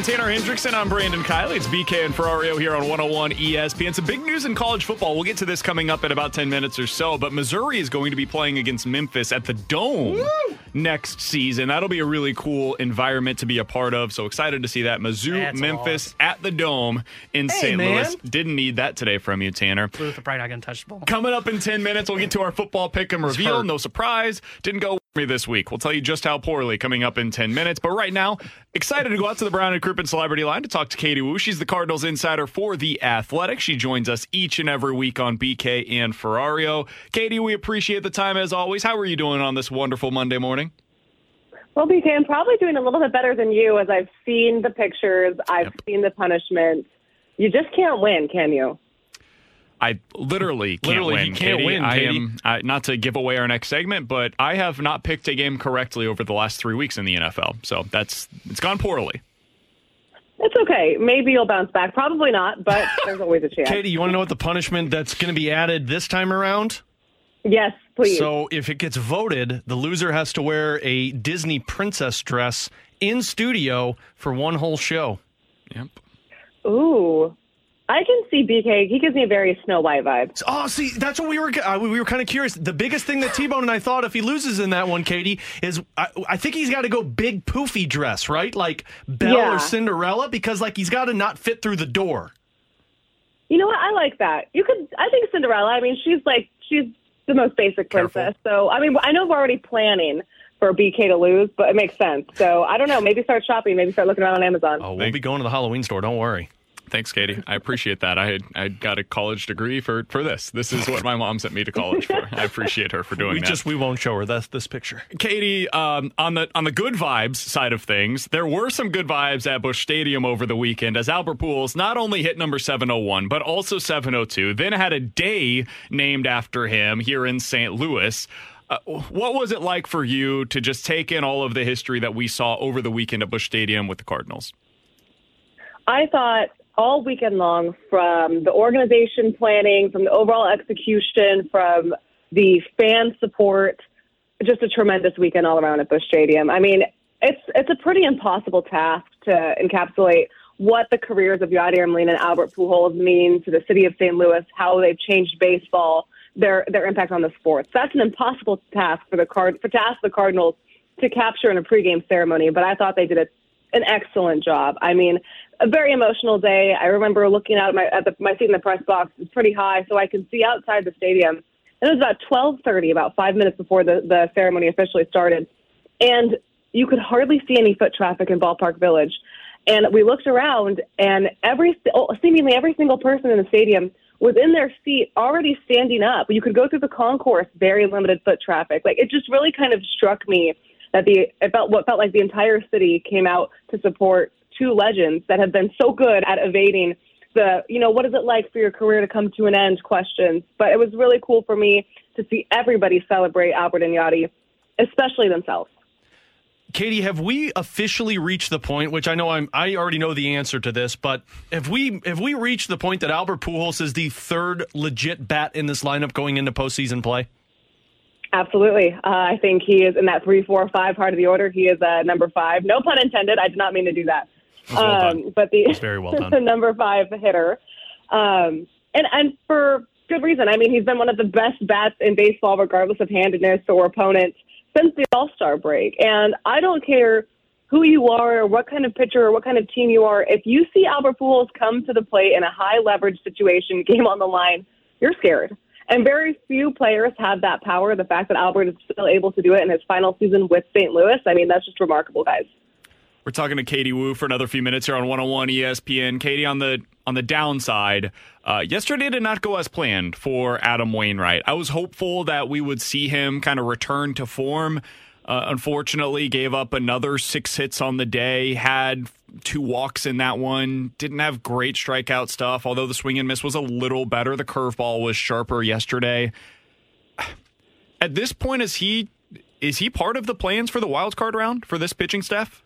Ferrario Tanner Hendrickson, I'm Brandon Kiley. It's BK and Ferrario here on 101 ESPN. Some big news in college football. We'll get to this coming up in about 10 minutes or so, but Missouri is going to be playing against Memphis at the Dome next season. That'll be a really cool environment to be a part of. So excited to see that. Mizzou, That's Memphis at the Dome in Hey, St. man. Louis. Didn't need that today from you, Tanner. Luther probably not going to touch the ball. Coming up in 10 minutes, we'll get to our football pick and reveal. No surprise. Didn't go me this week. We'll tell you just how poorly coming up in 10 minutes. But right now, excited to go out to the Brown and Crouppen Celebrity Line to talk to Katie Woo. She's the Cardinals insider for The Athletic. She joins us each and every week on BK and Ferrario. Katie, we appreciate the time as always. How are you doing on this wonderful Monday morning? Well, BK, I'm probably doing a little bit better than you as I've seen the pictures, I've Yep. seen the punishment. You just can't win, can you? I literally can't Literally, win. you can't Katie. win, I am I, not to give away our next segment, but I have not picked a game correctly over the last three weeks in the NFL. So that's it's gone poorly. It's okay. Maybe you'll bounce back. Probably not, but there's always a chance. Katie, you want to know what the punishment that's going to be added this time around? Yes, please. So, if it gets voted, the loser has to wear a Disney princess dress in studio for one whole show. Yep. Ooh. I can see BK. He gives me a very Snow White vibe. Oh, see, that's what we were. Uh, we were kind of curious. The biggest thing that T Bone and I thought if he loses in that one, Katie, is I, I think he's got to go big poofy dress, right? Like Belle Yeah. or Cinderella, because like he's got to not fit through the door. You know what? I like that. You could. I think Cinderella. I mean, she's like she's the most basic Careful. princess. So I mean, I know we're already planning for BK to lose, but it makes sense. So I don't know. Maybe start shopping. Maybe start looking around on Amazon. Oh, we'll be going to the Halloween store. Don't worry. Thanks, Katie. I appreciate that. I had I got a college degree for for this. This is what my mom sent me to college for. I appreciate her for doing that. We that. just we won't show her that's this picture. Katie, um, on the on the good vibes side of things, there were some good vibes at Busch Stadium over the weekend as Albert Pujols not only hit number 701 but also 702. Then had a day named after him here in St. Louis. Uh, what was it like for you to just take in all of the history that we saw over the weekend at Busch Stadium with the Cardinals? I thought all weekend long from the organization planning, from the overall execution, from the fan support, just a tremendous weekend all around at Busch Stadium. I mean, it's it's a pretty impossible task to encapsulate what the careers of Yadier Molina and Albert Pujols mean to the city of St. Louis, how they've changed baseball, their their impact on the sports. That's an impossible task for the card for to ask the Cardinals to capture in a pregame ceremony. But I thought they did a, an excellent job. I mean, a very emotional day. I remember looking out at my at the, my seat in the press box. It's pretty high, so I can see outside the stadium. And it was about twelve thirty, about five minutes before the the ceremony officially started, and you could hardly see any foot traffic in Ballpark Village. And we looked around, and every oh, seemingly every single person in the stadium was in their seat, already standing up. You could go through the concourse, very limited foot traffic. Like it just really kind of struck me that the it felt what felt like the entire city came out to support two legends that have been so good at evading the you know what is it like for your career to come to an end questions. But it was really cool for me to see everybody celebrate Albert and Yadi, especially themselves. Katie, have we officially reached the point? Which I know I'm. I already know the answer to this, but have we have we reached the point that Albert Pujols is the third legit bat in this lineup going into postseason play? Absolutely. Uh, I think he is in that three, four, five part of the order. He is uh, number five. No pun intended. I did not mean to do that. Well done. but the very well done. the number five hitter. Um, and and for good reason. I mean, he's been one of the best bats in baseball, regardless of handedness or opponent, since the All Star break. And I don't care who you are or what kind of pitcher or what kind of team you are. If you see Albert Pujols come to the plate in a high leverage situation, game on the line, you're scared. And very few players have that power. The fact that Albert is still able to do it in his final season with St. Louis, I mean, that's just remarkable, guys. We're talking to Katie Woo for another few minutes here on 101 ESPN. Katie, on the on the downside, uh, yesterday did not go as planned for Adam Wainwright. I was hopeful that we would see him kind of return to form. Uh, unfortunately, gave up another six hits on the day. Had two walks in that one. Didn't have great strikeout stuff. Although the swing and miss was a little better, the curveball was sharper yesterday. At this point, is he is he part of the plans for the wild card round for this pitching staff?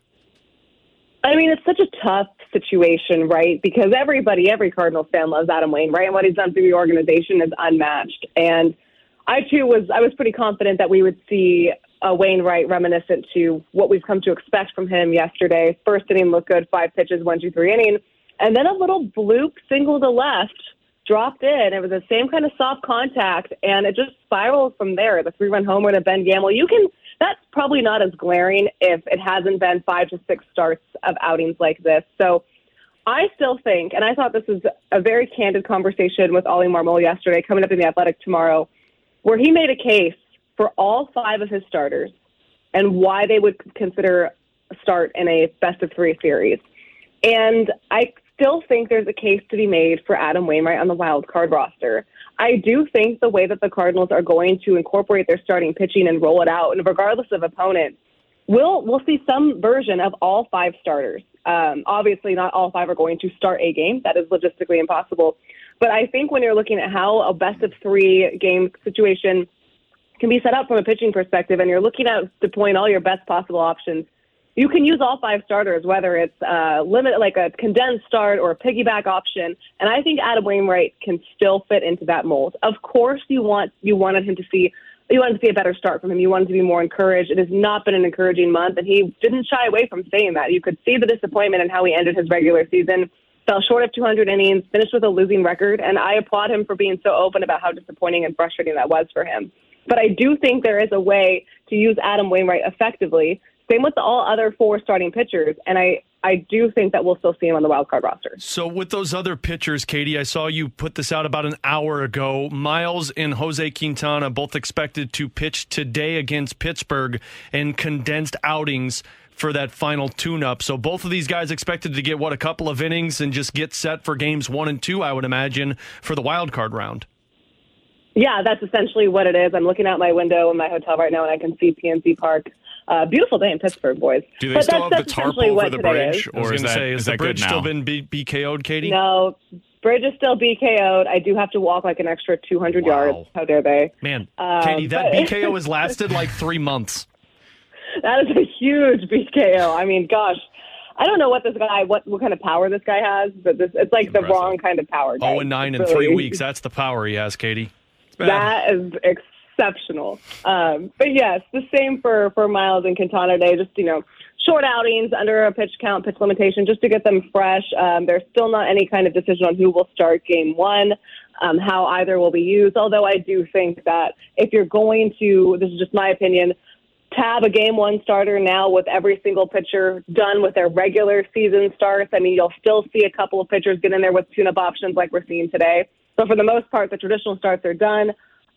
I mean, it's such a tough situation, right? Because everybody, every Cardinals fan loves Adam Wainwright, and what he's done for the organization is unmatched. And I too was I was pretty confident that we would see a Wainwright reminiscent to what we've come to expect from him yesterday. First inning looked good, five pitches, one, two, three inning, and then a little bloop single to left dropped in. It was the same kind of soft contact, and it just spiraled from there. The three run homer to Ben Gamel. You can that's probably not as glaring if it hasn't been five to six starts of outings like this. So I still think, and I thought this was a very candid conversation with Ollie Marmol yesterday, coming up in the Athletic tomorrow, where he made a case for all five of his starters and why they would consider a start in a best of three series. And I still think there's a case to be made for Adam Wainwright on the wild card roster. I do think the way that the Cardinals are going to incorporate their starting pitching and roll it out, and regardless of opponent, we'll we'll see some version of all five starters. Um, obviously, not all five are going to start a game. That is logistically impossible. But I think when you're looking at how a best of three game situation can be set up from a pitching perspective, and you're looking at deploying all your best possible options, you can use all five starters, whether it's uh, limit like a condensed start or a piggyback option. And I think Adam Wainwright can still fit into that mold. Of course, you want you wanted him to see you wanted to see a better start from him. You wanted to be more encouraged. It has not been an encouraging month, and he didn't shy away from saying that. You could see the disappointment in how he ended his regular season. Fell short of 200 innings, finished with a losing record, and I applaud him for being so open about how disappointing and frustrating that was for him. But I do think there is a way to use Adam Wainwright effectively same with all other four starting pitchers, and I I do think that we'll still see him on the wild card roster. So with those other pitchers, Katie, I saw you put this out about an hour ago. Miles and Jose Quintana both expected to pitch today against Pittsburgh in condensed outings for that final tune-up. So both of these guys expected to get what a couple of innings and just get set for games one and two. I would imagine for the wild card round. Yeah, that's essentially what it is. I'm looking out my window in my hotel right now, and I can see PNC Park uh, beautiful day in Pittsburgh, boys. Do they but still have the tarp over the bridge, or is that, say, is, is that bridge still been B- BKO'd, Katie? No, bridge is still BKO'd. I do have to walk like an extra 200 wow. yards. How dare they? Man, um, Katie, that but- BKO has lasted like three months. That is a huge BKO. I mean, gosh. I don't know what this guy, what what kind of power this guy has, but this it's like Impressive. the wrong kind of power. Guy. Oh and nine in really, three weeks. That's the power he has, Katie. That is exceptional. Um, but yes, the same for for Miles and Quintana Day. Just you know, short outings under a pitch count, pitch limitation, just to get them fresh. Um, there's still not any kind of decision on who will start game one, um, how either will be used. Although I do think that if you're going to, this is just my opinion. Tab a game one starter now with every single pitcher done with their regular season starts. I mean, you'll still see a couple of pitchers get in there with tune up options like we're seeing today. But for the most part, the traditional starts are done.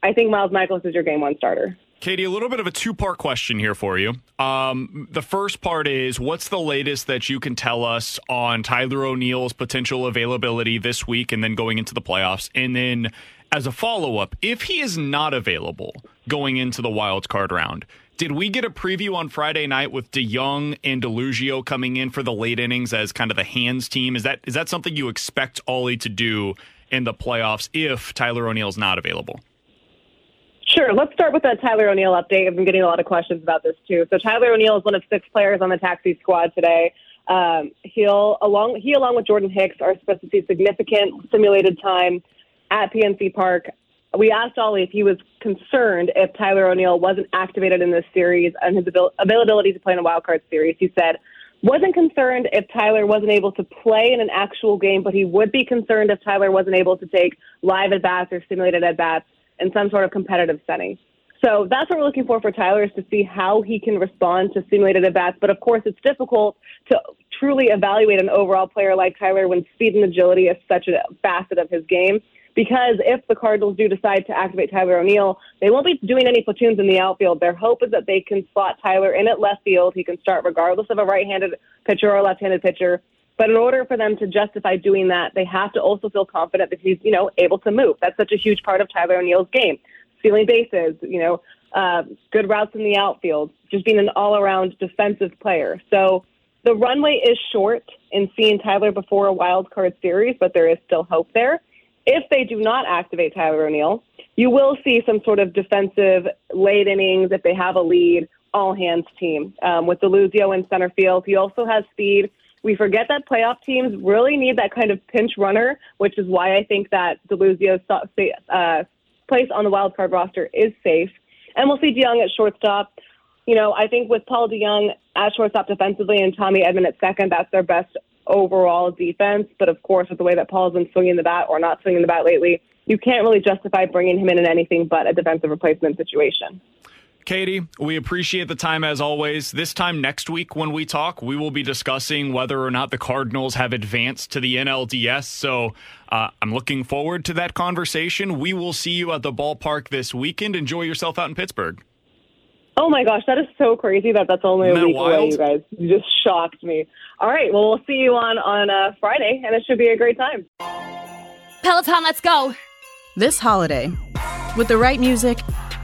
I think Miles Mikolas is your game one starter. Katie, a little bit of a two part question here for you. Um, the first part is what's the latest that you can tell us on Tyler O'Neill's potential availability this week and then going into the playoffs? And then as a follow up, if he is not available going into the wild card round, did we get a preview on Friday night with DeJong and DeLuzio coming in for the late innings as kind of the hands team? Is that is that something you expect Ollie to do in the playoffs if Tyler O'Neill's not available? Sure. Let's start with that Tyler O'Neill update. I've been getting a lot of questions about this too. So Tyler O'Neill is one of six players on the taxi squad today. Um, he'll along he along with Jordan Hicks are supposed to see significant simulated time at PNC Park. We asked Ollie if he was concerned if Tyler O'Neill wasn't activated in this series and his availability to play in a wild card series. He said, wasn't concerned if Tyler wasn't able to play in an actual game, but he would be concerned if Tyler wasn't able to take live at bats or simulated at bats in some sort of competitive setting. So that's what we're looking for for Tyler is to see how he can respond to simulated at bats. But of course, it's difficult to truly evaluate an overall player like Tyler when speed and agility is such a facet of his game. Because if the Cardinals do decide to activate Tyler O'Neill, they won't be doing any platoons in the outfield. Their hope is that they can slot Tyler in at left field. He can start regardless of a right-handed pitcher or a left-handed pitcher. But in order for them to justify doing that, they have to also feel confident that he's, you know, able to move. That's such a huge part of Tyler O'Neill's game. Stealing bases, you know, uh, good routes in the outfield, just being an all-around defensive player. So the runway is short in seeing Tyler before a wild card series, but there is still hope there. If they do not activate Tyler O'Neill, you will see some sort of defensive late innings if they have a lead, all hands team um, with Deluzio in center field. He also has speed. We forget that playoff teams really need that kind of pinch runner, which is why I think that Deluzio's uh, place on the wild card roster is safe. And we'll see DeJong at shortstop. You know, I think with Paul DeJong at shortstop defensively and Tommy Edman at second, that's their best overall defense. But of course, with the way that Paul's been swinging the bat or not swinging the bat lately, you can't really justify bringing him in in anything but a defensive replacement situation. Katie, we appreciate the time as always. This time next week, when we talk, we will be discussing whether or not the Cardinals have advanced to the NLDS. So uh, I'm looking forward to that conversation. We will see you at the ballpark this weekend. Enjoy yourself out in Pittsburgh. Oh my gosh, that is so crazy that that's only Isn't a week wild? away, you guys. You just shocked me. All right, well, we'll see you on on uh, Friday, and it should be a great time. Peloton, let's go. This holiday, with the right music